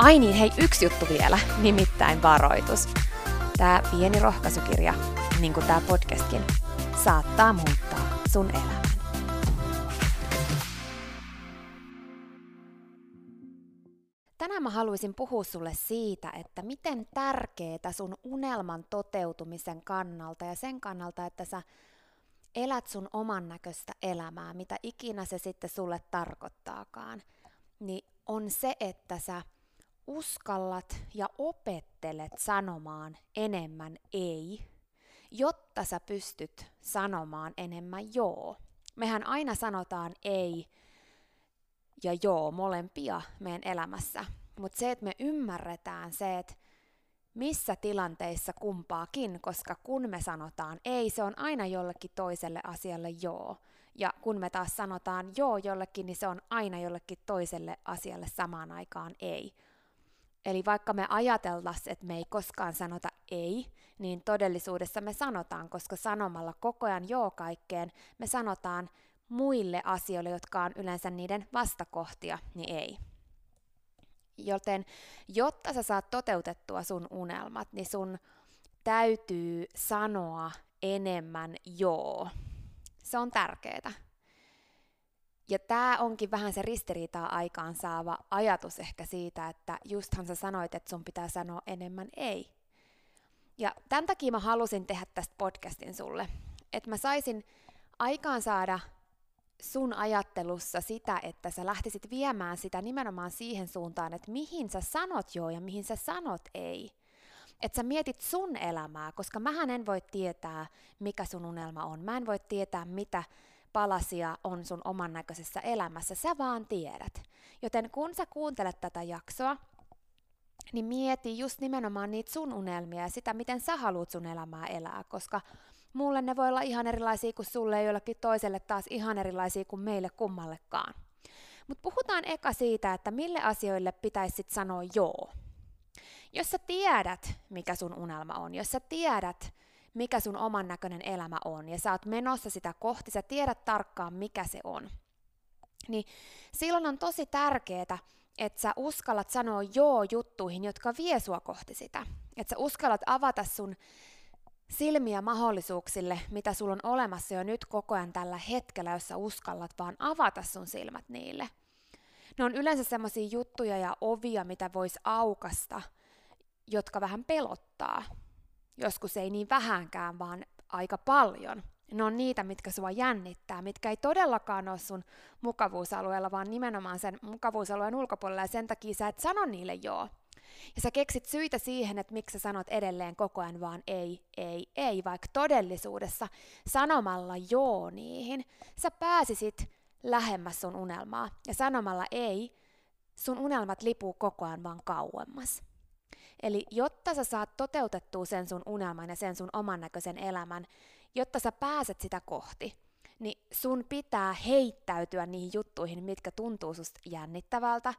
Ai niin, hei, yksi juttu vielä, nimittäin varoitus. Tämä pieni rohkaisukirja, niin kuin tämä podcastkin, saattaa muuttaa sun elämän. Tänään mä haluaisin puhua sulle siitä, että miten tärkeää sun unelman toteutumisen kannalta ja sen kannalta, että sä elät sun oman näköistä elämää, mitä ikinä se sitten sulle tarkoittaakaan, niin on se, että sä uskallat ja opettelet sanomaan enemmän ei, jotta sä pystyt sanomaan enemmän joo. Mehän aina sanotaan ei ja joo molempia meidän elämässä, mutta se, että me ymmärretään se, että missä tilanteissa kumpaakin, koska kun me sanotaan ei, se on aina jollekin toiselle asialle joo. Ja kun me taas sanotaan joo jollekin, niin se on aina jollekin toiselle asialle samaan aikaan ei. Eli vaikka me ajateltaisiin, että me ei koskaan sanota ei, niin todellisuudessa me sanotaan, koska sanomalla koko ajan joo kaikkeen, me sanotaan muille asioille, jotka on yleensä niiden vastakohtia, niin ei. Joten jotta sä saat toteutettua sun unelmat, niin sun täytyy sanoa enemmän joo. Se on tärkeää. Ja tämä onkin vähän se ristiriitaa aikaan saava ajatus ehkä siitä, että justhan sä sanoit, että sun pitää sanoa enemmän ei. Ja tämän takia mä halusin tehdä tästä podcastin sulle, että mä saisin aikaan saada sun ajattelussa sitä, että sä lähtisit viemään sitä nimenomaan siihen suuntaan, että mihin sä sanot joo ja mihin sä sanot ei. Että sä mietit sun elämää, koska mähän en voi tietää, mikä sun unelma on. Mä en voi tietää, mitä palasia on sun oman näköisessä elämässä, sä vaan tiedät. Joten kun sä kuuntelet tätä jaksoa, niin mieti just nimenomaan niitä sun unelmia ja sitä, miten sä haluat sun elämää elää, koska mulle ne voi olla ihan erilaisia kuin sulle ja jollekin toiselle taas ihan erilaisia kuin meille kummallekaan. Mutta puhutaan eka siitä, että mille asioille pitäisi sit sanoa joo. Jos sä tiedät, mikä sun unelma on, jos sä tiedät, mikä sun oman näköinen elämä on, ja sä oot menossa sitä kohti, sä tiedät tarkkaan, mikä se on. Niin silloin on tosi tärkeää, että sä uskallat sanoa joo juttuihin, jotka vie sua kohti sitä. Että sä uskallat avata sun silmiä mahdollisuuksille, mitä sulla on olemassa jo nyt koko ajan tällä hetkellä, jos sä uskallat vaan avata sun silmät niille. Ne on yleensä semmoisia juttuja ja ovia, mitä vois aukasta, jotka vähän pelottaa joskus ei niin vähänkään, vaan aika paljon. Ne on niitä, mitkä sua jännittää, mitkä ei todellakaan ole sun mukavuusalueella, vaan nimenomaan sen mukavuusalueen ulkopuolella, ja sen takia sä et sano niille joo. Ja sä keksit syitä siihen, että miksi sä sanot edelleen koko ajan vaan ei, ei, ei, vaikka todellisuudessa sanomalla joo niihin, sä pääsisit lähemmäs sun unelmaa. Ja sanomalla ei, sun unelmat lipuu koko ajan vaan kauemmas. Eli jotta sä saat toteutettua sen sun unelman ja sen sun oman näköisen elämän, jotta sä pääset sitä kohti, niin sun pitää heittäytyä niihin juttuihin, mitkä tuntuu susta jännittävältä,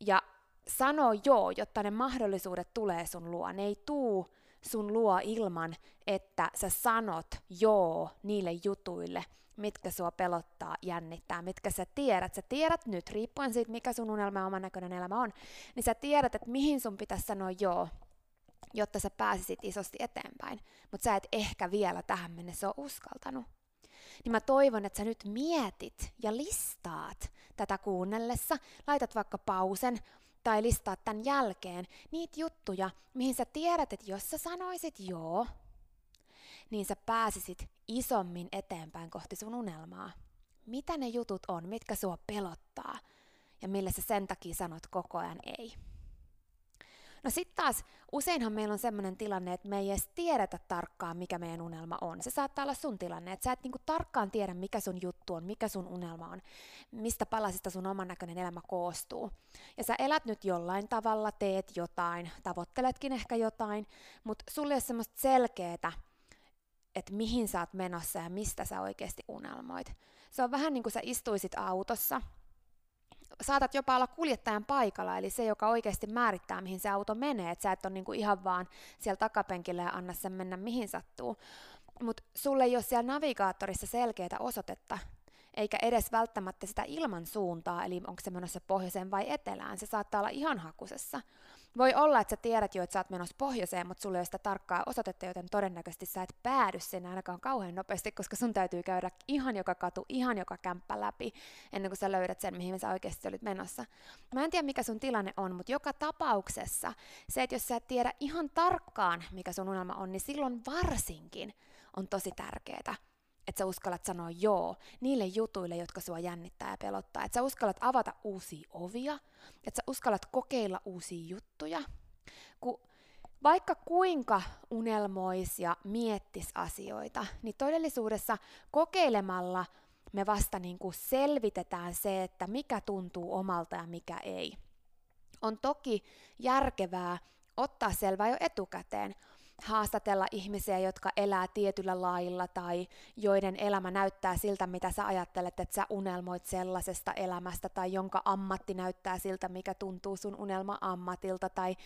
ja sano joo, jotta ne mahdollisuudet tulee sun luo. Ne ei tuu sun luo ilman, että sä sanot joo niille jutuille, mitkä sua pelottaa, jännittää, mitkä sä tiedät. Sä tiedät nyt, riippuen siitä, mikä sun unelma ja oman näköinen elämä on, niin sä tiedät, että mihin sun pitäisi sanoa joo, jotta sä pääsisit isosti eteenpäin. Mutta sä et ehkä vielä tähän mennessä ole uskaltanut. Niin mä toivon, että sä nyt mietit ja listaat tätä kuunnellessa, laitat vaikka pausen, tai listaat tämän jälkeen niitä juttuja, mihin sä tiedät, että jos sä sanoisit joo, niin sä pääsisit isommin eteenpäin kohti sun unelmaa. Mitä ne jutut on, mitkä sua pelottaa ja millä sä sen takia sanot koko ajan ei. No sitten taas, useinhan meillä on sellainen tilanne, että me ei edes tiedetä tarkkaan, mikä meidän unelma on. Se saattaa olla sun tilanne, että sä et niinku tarkkaan tiedä, mikä sun juttu on, mikä sun unelma on, mistä palasista sun oman näköinen elämä koostuu. Ja sä elät nyt jollain tavalla, teet jotain, tavoitteletkin ehkä jotain, mutta sulle ei ole semmoista selkeää, että mihin sä oot menossa ja mistä sä oikeasti unelmoit. Se on vähän niin kuin sä istuisit autossa saatat jopa olla kuljettajan paikalla, eli se, joka oikeasti määrittää, mihin se auto menee, että sä et ole niinku ihan vaan siellä takapenkillä ja anna sen mennä mihin sattuu. Mutta sulle ei ole siellä navigaattorissa selkeää osoitetta, eikä edes välttämättä sitä ilman suuntaa, eli onko se menossa pohjoiseen vai etelään, se saattaa olla ihan hakusessa. Voi olla, että sä tiedät jo, että sä oot menossa pohjoiseen, mutta sulla ei ole sitä tarkkaa osoitetta, joten todennäköisesti sä et päädy sinne ainakaan kauhean nopeasti, koska sun täytyy käydä ihan joka katu, ihan joka kämppä läpi, ennen kuin sä löydät sen, mihin sä oikeasti olit menossa. Mä en tiedä, mikä sun tilanne on, mutta joka tapauksessa se, että jos sä et tiedä ihan tarkkaan, mikä sun unelma on, niin silloin varsinkin on tosi tärkeää, että sä uskallat sanoa joo niille jutuille, jotka sua jännittää ja pelottaa. Että sä uskallat avata uusia ovia, että sä uskallat kokeilla uusia juttuja. Kun vaikka kuinka unelmois ja miettis asioita, niin todellisuudessa kokeilemalla me vasta niin kuin selvitetään se, että mikä tuntuu omalta ja mikä ei. On toki järkevää ottaa selvää jo etukäteen, haastatella ihmisiä, jotka elää tietyllä lailla tai joiden elämä näyttää siltä, mitä sä ajattelet, että sä unelmoit sellaisesta elämästä tai jonka ammatti näyttää siltä, mikä tuntuu sun unelma-ammatilta tai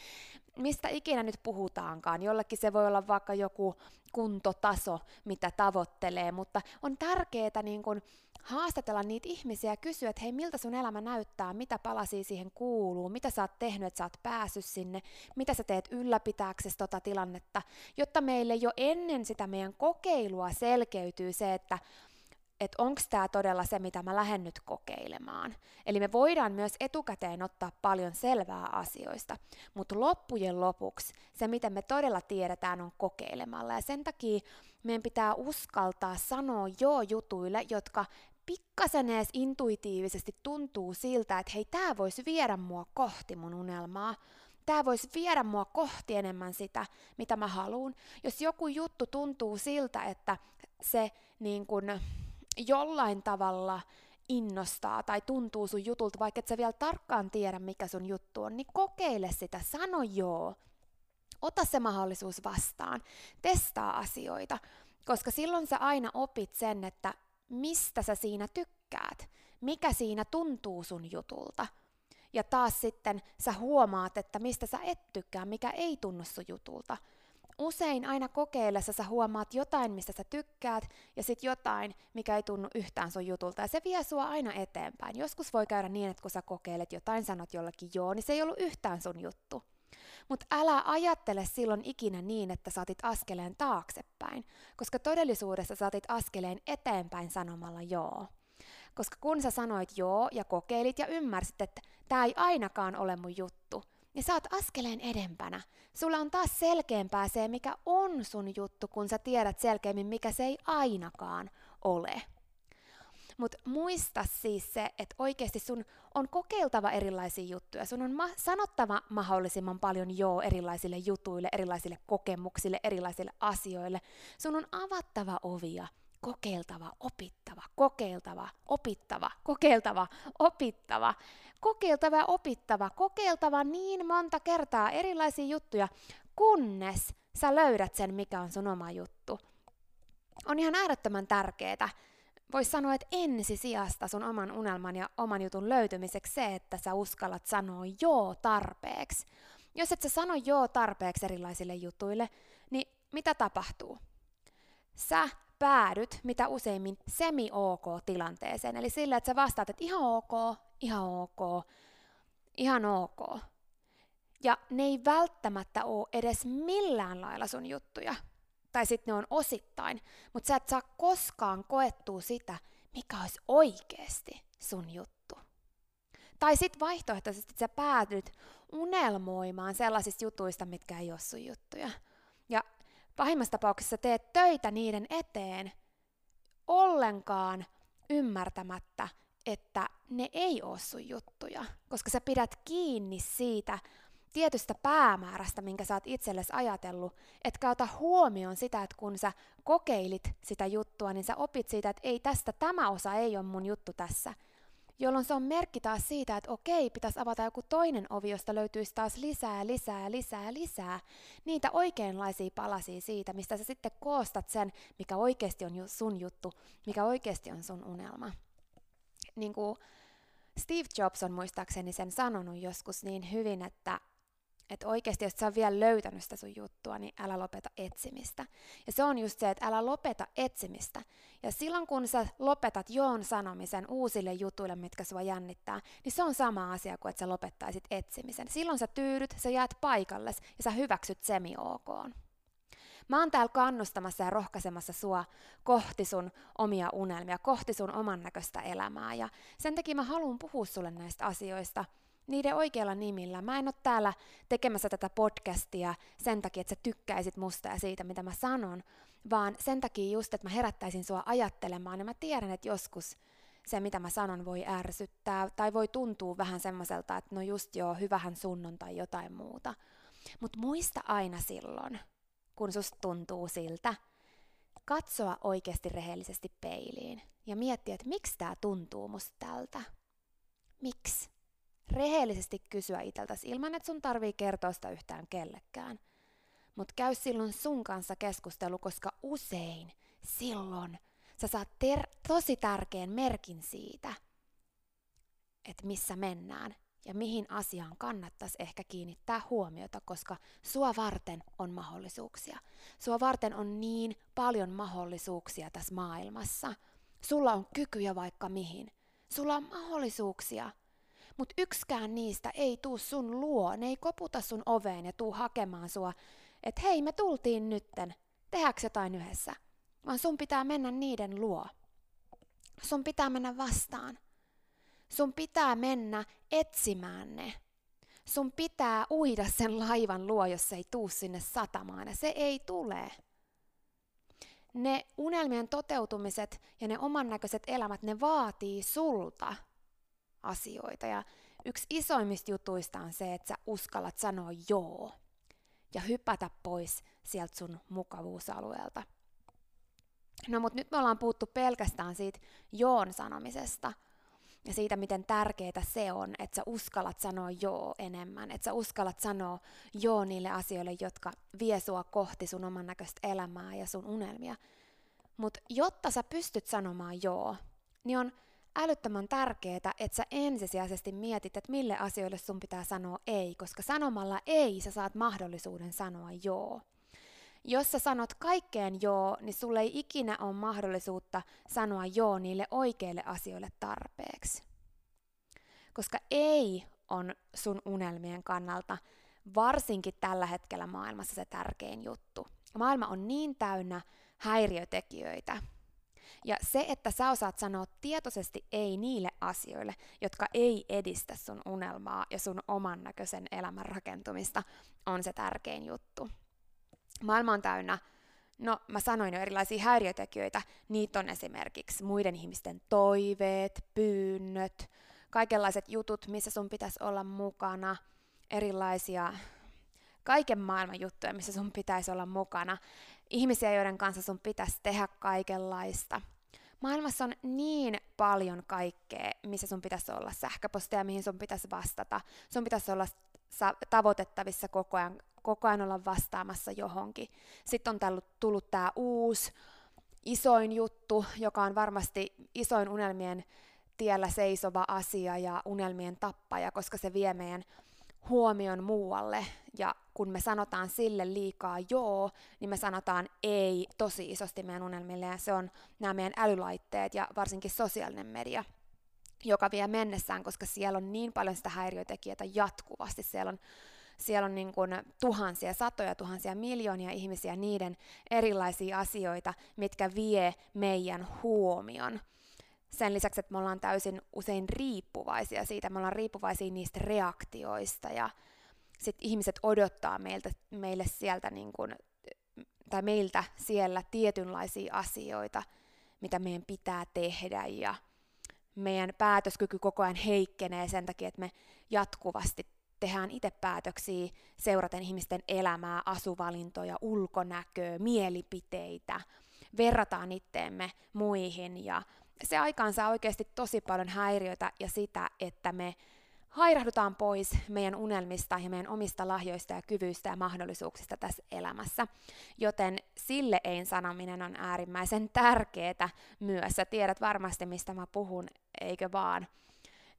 mistä ikinä nyt puhutaankaan. Jollekin se voi olla vaikka joku kuntotaso, mitä tavoittelee, mutta on tärkeää niin kun haastatella niitä ihmisiä ja kysyä, että hei, miltä sun elämä näyttää, mitä palasia siihen kuuluu, mitä sä oot tehnyt, että sä oot päässyt sinne, mitä sä teet ylläpitääksesi tota tilannetta, jotta meille jo ennen sitä meidän kokeilua selkeytyy se, että että onko tämä todella se, mitä mä lähden nyt kokeilemaan. Eli me voidaan myös etukäteen ottaa paljon selvää asioista, mutta loppujen lopuksi se, miten me todella tiedetään, on kokeilemalla. Ja sen takia meidän pitää uskaltaa sanoa joo jutuille, jotka pikkasen edes intuitiivisesti tuntuu siltä, että hei, tämä voisi viedä mua kohti mun unelmaa. Tämä voisi viedä mua kohti enemmän sitä, mitä mä haluan. Jos joku juttu tuntuu siltä, että se niin kun, jollain tavalla innostaa tai tuntuu sun jutulta, vaikka et sä vielä tarkkaan tiedä, mikä sun juttu on, niin kokeile sitä, sano joo. Ota se mahdollisuus vastaan, testaa asioita, koska silloin sä aina opit sen, että mistä sä siinä tykkäät, mikä siinä tuntuu sun jutulta. Ja taas sitten sä huomaat, että mistä sä et tykkää, mikä ei tunnu sun jutulta. Usein aina kokeillessa sä huomaat jotain, mistä sä tykkäät, ja sitten jotain, mikä ei tunnu yhtään sun jutulta, ja se vie sua aina eteenpäin. Joskus voi käydä niin, että kun sä kokeilet jotain, sanot jollekin joo, niin se ei ollut yhtään sun juttu. Mutta älä ajattele silloin ikinä niin, että saatit askeleen taaksepäin, koska todellisuudessa saatit askeleen eteenpäin sanomalla joo. Koska kun sä sanoit joo ja kokeilit ja ymmärsit, että tämä ei ainakaan ole mun juttu, sä oot askeleen edempänä. Sulla on taas selkeämpää se, mikä on sun juttu, kun sä tiedät selkeämmin, mikä se ei ainakaan ole. Mutta muista siis se, että oikeasti sun on kokeiltava erilaisia juttuja. Sun on ma- sanottava mahdollisimman paljon joo erilaisille jutuille, erilaisille kokemuksille, erilaisille asioille. Sun on avattava ovia, kokeiltava, opittava, kokeiltava, opittava, kokeiltava, opittava, kokeiltava opittava, kokeiltava niin monta kertaa erilaisia juttuja, kunnes sä löydät sen, mikä on sun oma juttu. On ihan äärettömän tärkeää, voisi sanoa, että ensisijasta sun oman unelman ja oman jutun löytymiseksi se, että sä uskallat sanoa joo tarpeeksi. Jos et sä sano joo tarpeeksi erilaisille jutuille, niin mitä tapahtuu? Sä päädyt mitä useimmin semi-ok-tilanteeseen, eli sillä, että sä vastaat, että ihan ok, ihan ok, ihan ok. Ja ne ei välttämättä ole edes millään lailla sun juttuja, tai sitten ne on osittain, mutta sä et saa koskaan koettua sitä, mikä olisi oikeasti sun juttu. Tai sitten vaihtoehtoisesti sä päätyt unelmoimaan sellaisista jutuista, mitkä ei ole sun juttuja. Ja pahimmassa tapauksessa teet töitä niiden eteen ollenkaan ymmärtämättä, että ne ei ole sun juttuja, koska sä pidät kiinni siitä tietystä päämäärästä, minkä sä oot itsellesi ajatellut, etkä ota huomioon sitä, että kun sä kokeilit sitä juttua, niin sä opit siitä, että ei tästä, tämä osa ei ole mun juttu tässä. Jolloin se on merkki taas siitä, että okei, pitäisi avata joku toinen ovi, josta löytyisi taas lisää, lisää, lisää, lisää. Niitä oikeanlaisia palasia siitä, mistä sä sitten koostat sen, mikä oikeasti on sun juttu, mikä oikeasti on sun unelma. Niin kuin Steve Jobs on muistaakseni sen sanonut joskus niin hyvin, että että oikeasti, jos sä oot vielä löytänyt sitä sun juttua, niin älä lopeta etsimistä. Ja se on just se, että älä lopeta etsimistä. Ja silloin kun sä lopetat joon sanomisen uusille jutuille, mitkä sua jännittää, niin se on sama asia kuin että sä lopettaisit etsimisen. Silloin sä tyydyt, sä jäät paikalles ja sä hyväksyt semi-ok. Mä oon täällä kannustamassa ja rohkaisemassa sua kohti sun omia unelmia, kohti sun oman näköistä elämää. Ja sen takia mä haluan puhua sulle näistä asioista – niiden oikeilla nimillä. Mä en ole täällä tekemässä tätä podcastia sen takia, että sä tykkäisit musta ja siitä, mitä mä sanon, vaan sen takia just, että mä herättäisin sua ajattelemaan, ja mä tiedän, että joskus se, mitä mä sanon, voi ärsyttää, tai voi tuntua vähän semmoiselta, että no just joo, hyvähän sun on tai jotain muuta. Mutta muista aina silloin, kun susta tuntuu siltä, katsoa oikeasti rehellisesti peiliin ja miettiä, että miksi tämä tuntuu musta tältä. Miksi? Rehellisesti kysyä itseltäsi ilman, että sun tarvii kertoa sitä yhtään kellekään. Mutta käy silloin sun kanssa keskustelu, koska usein silloin sä saat ter- tosi tärkeän merkin siitä, että missä mennään ja mihin asiaan kannattaisi ehkä kiinnittää huomiota, koska sua varten on mahdollisuuksia. Sua varten on niin paljon mahdollisuuksia tässä maailmassa. Sulla on kykyjä vaikka mihin. Sulla on mahdollisuuksia mutta yksikään niistä ei tuu sun luo, ne ei koputa sun oveen ja tuu hakemaan sua, että hei me tultiin nytten, tehdäänkö jotain yhdessä, vaan sun pitää mennä niiden luo. Sun pitää mennä vastaan. Sun pitää mennä etsimään ne. Sun pitää uida sen laivan luo, jos se ei tuu sinne satamaan, ja se ei tule. Ne unelmien toteutumiset ja ne oman näköiset elämät, ne vaatii sulta asioita. Ja yksi isoimmista jutuista on se, että sä uskallat sanoa joo ja hypätä pois sieltä sun mukavuusalueelta. No mutta nyt me ollaan puhuttu pelkästään siitä joon sanomisesta ja siitä, miten tärkeää se on, että sä uskallat sanoa joo enemmän, että sä uskallat sanoa joo niille asioille, jotka vie sua kohti sun oman näköistä elämää ja sun unelmia. Mutta jotta sä pystyt sanomaan joo, niin on älyttömän tärkeää, että sä ensisijaisesti mietit, että mille asioille sun pitää sanoa ei, koska sanomalla ei sä saat mahdollisuuden sanoa joo. Jos sä sanot kaikkeen joo, niin sulle ei ikinä ole mahdollisuutta sanoa joo niille oikeille asioille tarpeeksi. Koska ei on sun unelmien kannalta varsinkin tällä hetkellä maailmassa se tärkein juttu. Maailma on niin täynnä häiriötekijöitä, Ja se, että sä osaat sanoa tietoisesti ei niille asioille, jotka ei edistä sun unelmaa ja sun oman näköisen elämän rakentumista, on se tärkein juttu. Maailma on täynnä No, mä sanoin jo erilaisia häiriötekijöitä. Niitä on esimerkiksi muiden ihmisten toiveet, pyynnöt, kaikenlaiset jutut, missä sun pitäisi olla mukana, erilaisia kaiken maailman juttuja, missä sun pitäisi olla mukana, ihmisiä, joiden kanssa sun pitäisi tehdä kaikenlaista. Maailmassa on niin paljon kaikkea, missä sun pitäisi olla sähköpostia, mihin sun pitäisi vastata. Sun pitäisi olla tavoitettavissa koko ajan, koko ajan olla vastaamassa johonkin. Sitten on tullut, tullut tämä uusi, isoin juttu, joka on varmasti isoin unelmien tiellä seisova asia ja unelmien tappaja, koska se vie meidän huomion muualle. Ja kun me sanotaan sille liikaa joo, niin me sanotaan ei tosi isosti meidän unelmille. Ja se on nämä meidän älylaitteet ja varsinkin sosiaalinen media, joka vie mennessään, koska siellä on niin paljon sitä häiriötekijöitä jatkuvasti. Siellä on siellä on niin kuin tuhansia, satoja tuhansia, miljoonia ihmisiä, niiden erilaisia asioita, mitkä vie meidän huomion sen lisäksi, että me ollaan täysin usein riippuvaisia siitä, me ollaan riippuvaisia niistä reaktioista ja sitten ihmiset odottaa meiltä, meille sieltä niin kun, tai meiltä siellä tietynlaisia asioita, mitä meidän pitää tehdä ja meidän päätöskyky koko ajan heikkenee sen takia, että me jatkuvasti tehdään itse päätöksiä seuraten ihmisten elämää, asuvalintoja, ulkonäköä, mielipiteitä, verrataan itteemme muihin. Ja se aikaansaa oikeasti tosi paljon häiriötä ja sitä, että me hairahdutaan pois meidän unelmista ja meidän omista lahjoista ja kyvyistä ja mahdollisuuksista tässä elämässä. Joten sille ei sanominen on äärimmäisen tärkeää myös. Sä tiedät varmasti, mistä mä puhun, eikö vaan?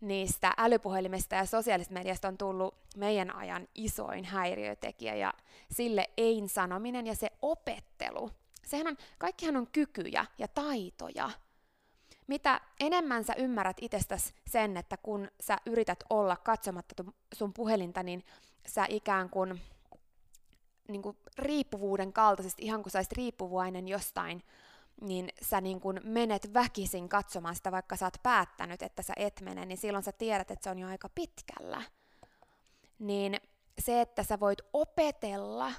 Niistä älypuhelimista ja sosiaalisesta mediasta on tullut meidän ajan isoin häiriötekijä ja sille ei sanominen ja se opettelu. Sehän on, kaikkihan on kykyjä ja taitoja, mitä enemmän sä ymmärrät itsestäsi sen, että kun sä yrität olla katsomatta sun puhelinta, niin sä ikään kuin, niin kuin riippuvuuden kaltaisesti, ihan kuin sä riippuvainen jostain, niin sä niin kuin menet väkisin katsomaan sitä, vaikka sä oot päättänyt, että sä et mene, niin silloin sä tiedät, että se on jo aika pitkällä. Niin se, että sä voit opetella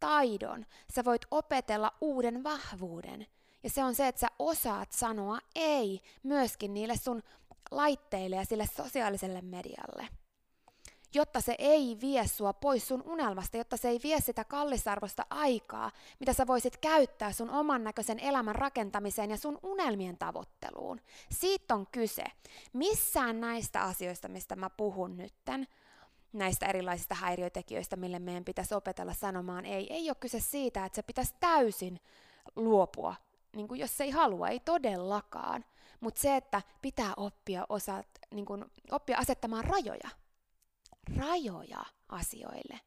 taidon, sä voit opetella uuden vahvuuden, ja se on se, että sä osaat sanoa ei myöskin niille sun laitteille ja sille sosiaaliselle medialle. Jotta se ei vie sua pois sun unelmasta, jotta se ei vie sitä kallisarvosta aikaa, mitä sä voisit käyttää sun oman näköisen elämän rakentamiseen ja sun unelmien tavoitteluun. Siitä on kyse. Missään näistä asioista, mistä mä puhun nytten, näistä erilaisista häiriötekijöistä, mille meidän pitäisi opetella sanomaan ei, ei ole kyse siitä, että se pitäisi täysin luopua niin kuin jos ei halua, ei todellakaan. Mutta se, että pitää oppia, osaat, niin kuin, oppia asettamaan rajoja. Rajoja asioille.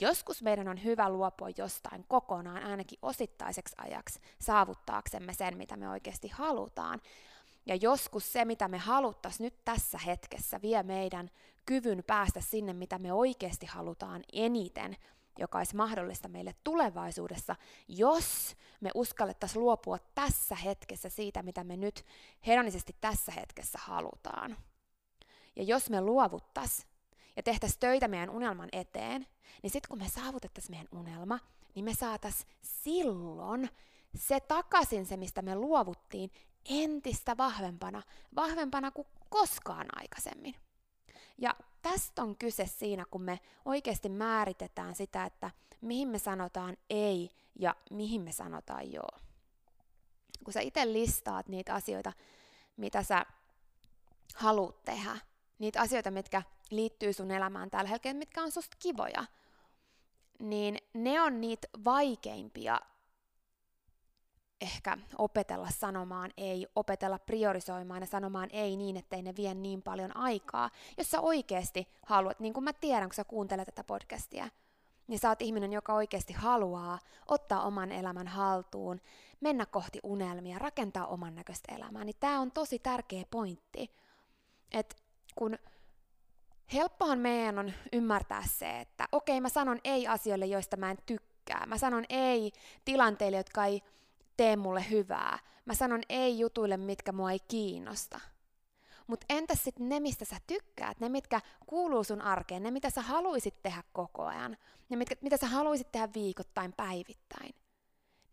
Joskus meidän on hyvä luopua jostain kokonaan, ainakin osittaiseksi ajaksi, saavuttaaksemme sen, mitä me oikeasti halutaan. Ja joskus se, mitä me haluttaisiin nyt tässä hetkessä, vie meidän kyvyn päästä sinne, mitä me oikeasti halutaan eniten, joka olisi mahdollista meille tulevaisuudessa, jos me uskallettaisiin luopua tässä hetkessä siitä, mitä me nyt hedonisesti tässä hetkessä halutaan. Ja jos me luovuttaisiin ja tehtäisiin töitä meidän unelman eteen, niin sitten kun me saavutettaisiin meidän unelma, niin me saataisiin silloin se takaisin se, mistä me luovuttiin, entistä vahvempana, vahvempana kuin koskaan aikaisemmin. Ja tästä on kyse siinä, kun me oikeasti määritetään sitä, että mihin me sanotaan ei ja mihin me sanotaan joo. Kun sä itse listaat niitä asioita, mitä sä haluat tehdä, niitä asioita, mitkä liittyy sun elämään tällä hetkellä, mitkä on susta kivoja, niin ne on niitä vaikeimpia ehkä opetella sanomaan ei, opetella priorisoimaan ja sanomaan ei niin, ettei ne vie niin paljon aikaa. Jos sä oikeasti haluat, niin kuin mä tiedän, kun sä kuuntelet tätä podcastia, niin sä oot ihminen, joka oikeasti haluaa ottaa oman elämän haltuun, mennä kohti unelmia, rakentaa oman näköistä elämää, niin tämä on tosi tärkeä pointti. Että kun helppohan meidän on ymmärtää se, että okei, mä sanon ei asioille, joista mä en tykkää. Mä sanon ei tilanteille, jotka ei tee mulle hyvää. Mä sanon ei jutuille, mitkä mua ei kiinnosta. Mutta entäs sitten ne, mistä sä tykkäät, ne, mitkä kuuluu sun arkeen, ne, mitä sä haluaisit tehdä koko ajan, ne, mitkä, mitä sä haluaisit tehdä viikoittain, päivittäin.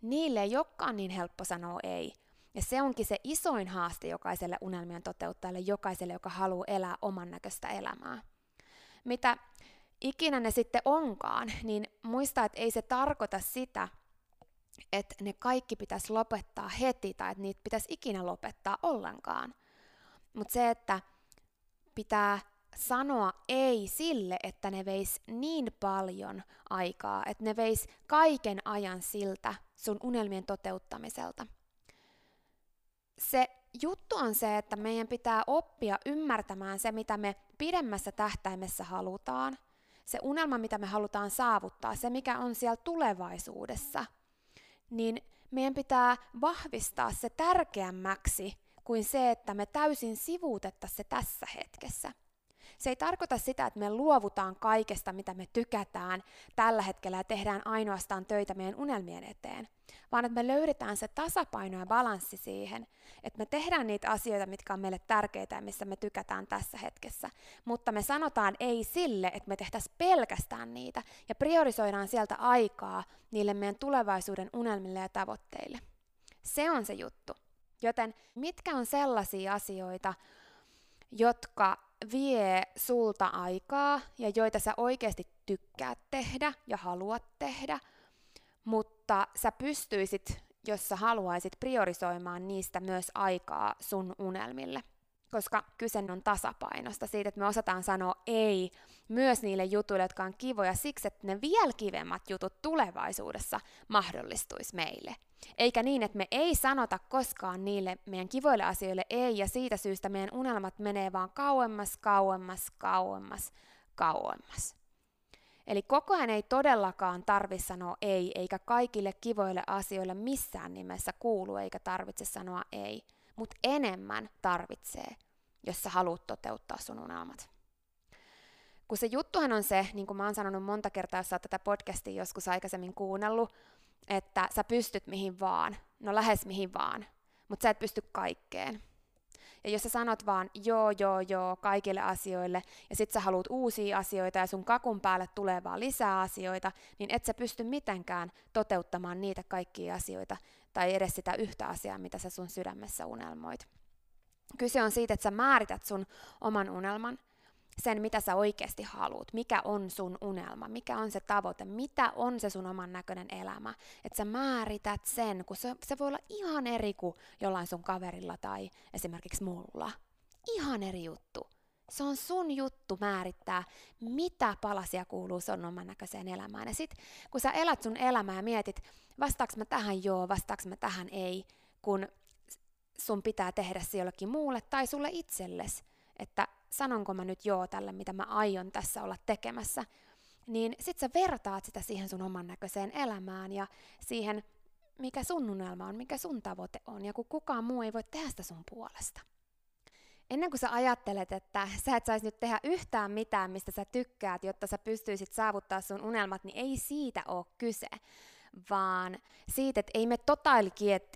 Niille ei olekaan niin helppo sanoa ei. Ja se onkin se isoin haaste jokaiselle unelmien toteuttajalle, jokaiselle, joka haluaa elää oman näköistä elämää. Mitä ikinä ne sitten onkaan, niin muista, että ei se tarkoita sitä, että ne kaikki pitäisi lopettaa heti tai että niitä pitäisi ikinä lopettaa ollenkaan. Mutta se, että pitää sanoa ei sille, että ne veis niin paljon aikaa, että ne veis kaiken ajan siltä sun unelmien toteuttamiselta. Se juttu on se, että meidän pitää oppia ymmärtämään se, mitä me pidemmässä tähtäimessä halutaan, se unelma, mitä me halutaan saavuttaa, se mikä on siellä tulevaisuudessa, niin meidän pitää vahvistaa se tärkeämmäksi kuin se, että me täysin sivuutettaisiin se tässä hetkessä. Se ei tarkoita sitä, että me luovutaan kaikesta, mitä me tykätään tällä hetkellä ja tehdään ainoastaan töitä meidän unelmien eteen, vaan että me löydetään se tasapaino ja balanssi siihen, että me tehdään niitä asioita, mitkä on meille tärkeitä ja missä me tykätään tässä hetkessä, mutta me sanotaan ei sille, että me tehtäisiin pelkästään niitä ja priorisoidaan sieltä aikaa niille meidän tulevaisuuden unelmille ja tavoitteille. Se on se juttu. Joten mitkä on sellaisia asioita, jotka vie sulta aikaa ja joita sä oikeasti tykkäät tehdä ja haluat tehdä, mutta sä pystyisit, jos sä haluaisit, priorisoimaan niistä myös aikaa sun unelmille koska kyse on tasapainosta, siitä, että me osataan sanoa ei myös niille jutuille, jotka on kivoja, siksi, että ne vielä kivemmat jutut tulevaisuudessa mahdollistuisi meille. Eikä niin, että me ei sanota koskaan niille meidän kivoille asioille ei, ja siitä syystä meidän unelmat menee vaan kauemmas, kauemmas, kauemmas, kauemmas. Eli koko ajan ei todellakaan tarvi sanoa ei, eikä kaikille kivoille asioille missään nimessä kuulu, eikä tarvitse sanoa ei – mutta enemmän tarvitsee, jos sä haluat toteuttaa sun unelmat. Kun se juttuhan on se, niin kuin mä oon sanonut monta kertaa, jos sä oot tätä podcastia joskus aikaisemmin kuunnellut, että sä pystyt mihin vaan, no lähes mihin vaan, mutta sä et pysty kaikkeen. Ja jos sä sanot vaan joo, joo, joo kaikille asioille, ja sit sä haluat uusia asioita ja sun kakun päälle tulee vaan lisää asioita, niin et sä pysty mitenkään toteuttamaan niitä kaikkia asioita, tai edes sitä yhtä asiaa, mitä sä sun sydämessä unelmoit. Kyse on siitä, että sä määrität sun oman unelman, sen mitä sä oikeasti haluat, mikä on sun unelma, mikä on se tavoite, mitä on se sun oman näköinen elämä. Että sä määrität sen, kun se, se voi olla ihan eri kuin jollain sun kaverilla tai esimerkiksi mulla. Ihan eri juttu. Se on sun juttu määrittää, mitä palasia kuuluu sun oman näköiseen elämään. Ja sit kun sä elät sun elämää ja mietit, vastaaks mä tähän joo, vastaaks mä tähän ei, kun sun pitää tehdä se jollekin muulle tai sulle itsellesi, että sanonko mä nyt joo tälle, mitä mä aion tässä olla tekemässä, niin sit sä vertaat sitä siihen sun oman näköiseen elämään ja siihen, mikä sun unelma on, mikä sun tavoite on, ja kun kukaan muu ei voi tehdä sitä sun puolesta. Ennen kuin sä ajattelet, että sä et saisi nyt tehdä yhtään mitään, mistä sä tykkäät, jotta sä pystyisit saavuttaa sun unelmat, niin ei siitä ole kyse, vaan siitä, että ei me totaali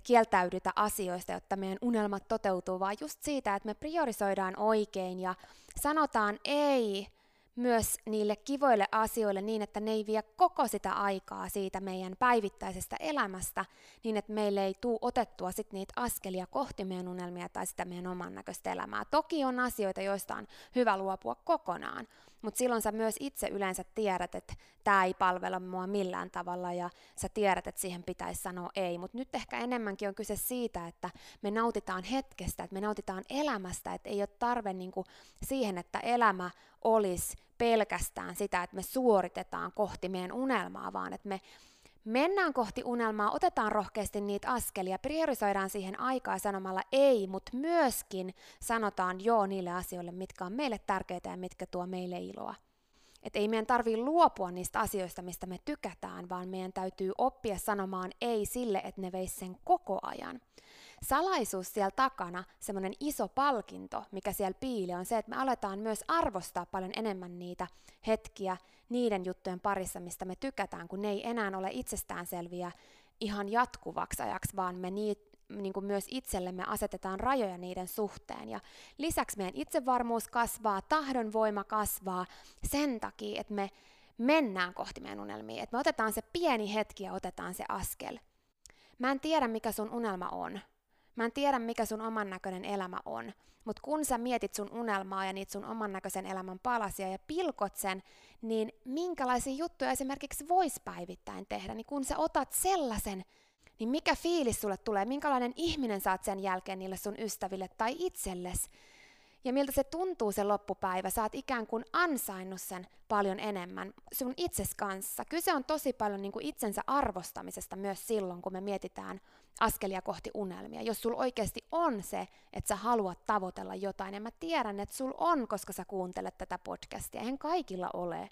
kieltäydytä asioista, jotta meidän unelmat toteutuu, vaan just siitä, että me priorisoidaan oikein ja sanotaan ei myös niille kivoille asioille niin, että ne ei vie koko sitä aikaa siitä meidän päivittäisestä elämästä, niin että meille ei tule otettua sit niitä askelia kohti meidän unelmia tai sitä meidän oman näköistä elämää. Toki on asioita, joista on hyvä luopua kokonaan, mutta silloin sä myös itse yleensä tiedät, että tämä ei palvella mua millään tavalla ja sä tiedät, että siihen pitäisi sanoa ei. Mutta nyt ehkä enemmänkin on kyse siitä, että me nautitaan hetkestä, että me nautitaan elämästä, että ei ole tarve niinku siihen, että elämä olisi pelkästään sitä, että me suoritetaan kohti meidän unelmaa, vaan että me mennään kohti unelmaa, otetaan rohkeasti niitä askelia, priorisoidaan siihen aikaa sanomalla ei, mutta myöskin sanotaan joo niille asioille, mitkä on meille tärkeitä ja mitkä tuo meille iloa. Että ei meidän tarvii luopua niistä asioista, mistä me tykätään, vaan meidän täytyy oppia sanomaan ei sille, että ne veisi sen koko ajan. Salaisuus siellä takana, semmoinen iso palkinto, mikä siellä piilee, on se, että me aletaan myös arvostaa paljon enemmän niitä hetkiä niiden juttujen parissa, mistä me tykätään, kun ne ei enää ole itsestäänselviä ihan jatkuvaksi ajaksi, vaan me niitä niin kuin myös itsellemme asetetaan rajoja niiden suhteen. Ja lisäksi meidän itsevarmuus kasvaa, tahdon voima kasvaa sen takia, että me mennään kohti meidän unelmia. Että me otetaan se pieni hetki ja otetaan se askel. Mä en tiedä, mikä sun unelma on. Mä en tiedä, mikä sun oman näköinen elämä on. Mutta kun sä mietit sun unelmaa ja niitä sun oman näköisen elämän palasia ja pilkot sen, niin minkälaisia juttuja esimerkiksi vois päivittäin tehdä, niin kun sä otat sellaisen niin mikä fiilis sulle tulee, minkälainen ihminen saat sen jälkeen niille sun ystäville tai itsellesi, ja miltä se tuntuu se loppupäivä, sä oot ikään kuin ansainnut sen paljon enemmän sun itses kanssa. Kyse on tosi paljon niin kuin itsensä arvostamisesta myös silloin, kun me mietitään askelia kohti unelmia. Jos sul oikeasti on se, että sä haluat tavoitella jotain, ja mä tiedän, että sul on, koska sä kuuntelet tätä podcastia, eihän kaikilla ole.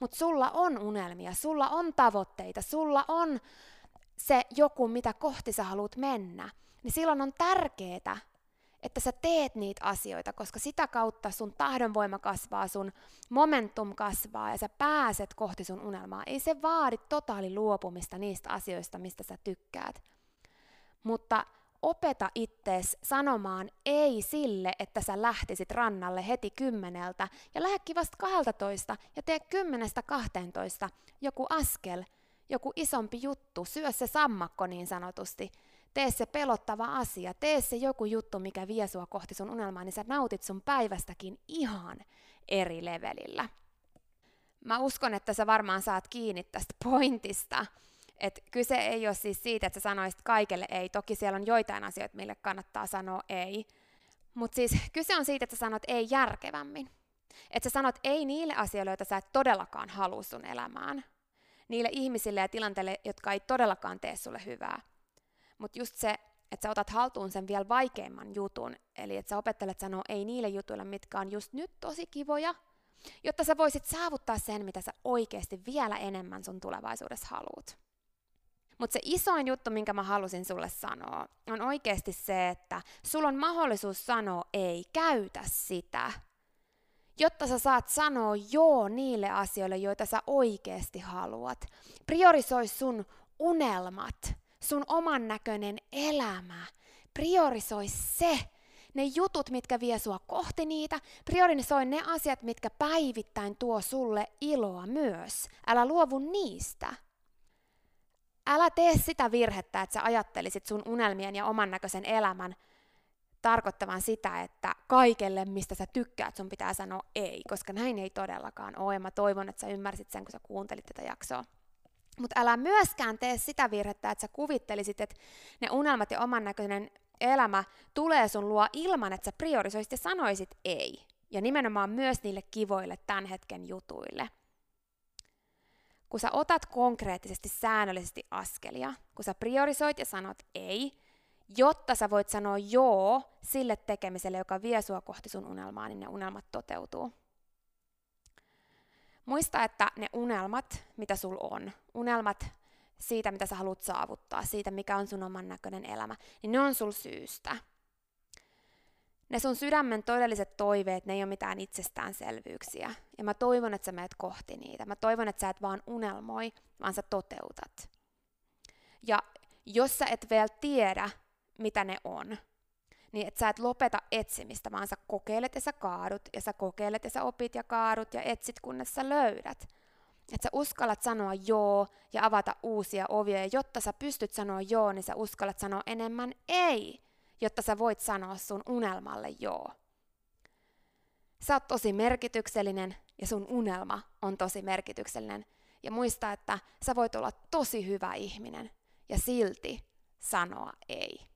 Mutta sulla on unelmia, sulla on tavoitteita, sulla on se joku, mitä kohti sä haluat mennä, niin silloin on tärkeää, että sä teet niitä asioita, koska sitä kautta sun tahdonvoima kasvaa, sun momentum kasvaa ja sä pääset kohti sun unelmaa. Ei se vaadi totaali luopumista niistä asioista, mistä sä tykkäät. Mutta opeta ittees sanomaan ei sille, että sä lähtisit rannalle heti kymmeneltä ja lähdekin vasta 12 ja tee kymmenestä 12 joku askel – joku isompi juttu, syö se sammakko niin sanotusti, tee se pelottava asia, tee se joku juttu, mikä vie sua kohti sun unelmaa, niin sä nautit sun päivästäkin ihan eri levelillä. Mä uskon, että sä varmaan saat kiinni tästä pointista, että kyse ei ole siis siitä, että sä sanoisit kaikelle ei. Toki siellä on joitain asioita, mille kannattaa sanoa ei. Mutta siis kyse on siitä, että sä sanot ei järkevämmin. Että sä sanot ei niille asioille, joita sä et todellakaan halua sun elämään niille ihmisille ja tilanteille, jotka ei todellakaan tee sulle hyvää. Mutta just se, että sä otat haltuun sen vielä vaikeimman jutun, eli että sä opettelet sanoa ei niille jutuille, mitkä on just nyt tosi kivoja, jotta sä voisit saavuttaa sen, mitä sä oikeasti vielä enemmän sun tulevaisuudessa haluat. Mutta se isoin juttu, minkä mä halusin sulle sanoa, on oikeasti se, että sulla on mahdollisuus sanoa ei, käytä sitä jotta sä saat sanoa joo niille asioille, joita sä oikeasti haluat. Priorisoi sun unelmat, sun oman näköinen elämä. Priorisoi se, ne jutut, mitkä vie sua kohti niitä. Priorisoi ne asiat, mitkä päivittäin tuo sulle iloa myös. Älä luovu niistä. Älä tee sitä virhettä, että sä ajattelisit sun unelmien ja oman näköisen elämän tarkoittavan sitä, että kaikelle, mistä sä tykkäät, sun pitää sanoa ei, koska näin ei todellakaan ole, ja mä toivon, että sä ymmärsit sen, kun sä kuuntelit tätä jaksoa. Mutta älä myöskään tee sitä virhettä, että sä kuvittelisit, että ne unelmat ja oman näköinen elämä tulee sun luo ilman, että sä priorisoisit ja sanoisit ei. Ja nimenomaan myös niille kivoille tämän hetken jutuille. Kun sä otat konkreettisesti säännöllisesti askelia, kun sä priorisoit ja sanot ei, jotta sä voit sanoa joo sille tekemiselle, joka vie sua kohti sun unelmaa, niin ne unelmat toteutuu. Muista, että ne unelmat, mitä sul on, unelmat siitä, mitä sä haluat saavuttaa, siitä, mikä on sun oman näköinen elämä, niin ne on sul syystä. Ne sun sydämen todelliset toiveet, ne ei ole mitään itsestäänselvyyksiä. Ja mä toivon, että sä menet kohti niitä. Mä toivon, että sä et vaan unelmoi, vaan sä toteutat. Ja jos sä et vielä tiedä, mitä ne on. Niin että sä et lopeta etsimistä, vaan sä kokeilet ja sä kaadut, ja sä kokeilet ja sä opit ja kaadut ja etsit, kunnes sä löydät. Että sä uskallat sanoa joo ja avata uusia ovia, ja jotta sä pystyt sanoa joo, niin sä uskallat sanoa enemmän ei, jotta sä voit sanoa sun unelmalle joo. Sä oot tosi merkityksellinen ja sun unelma on tosi merkityksellinen. Ja muista, että sä voit olla tosi hyvä ihminen ja silti sanoa ei.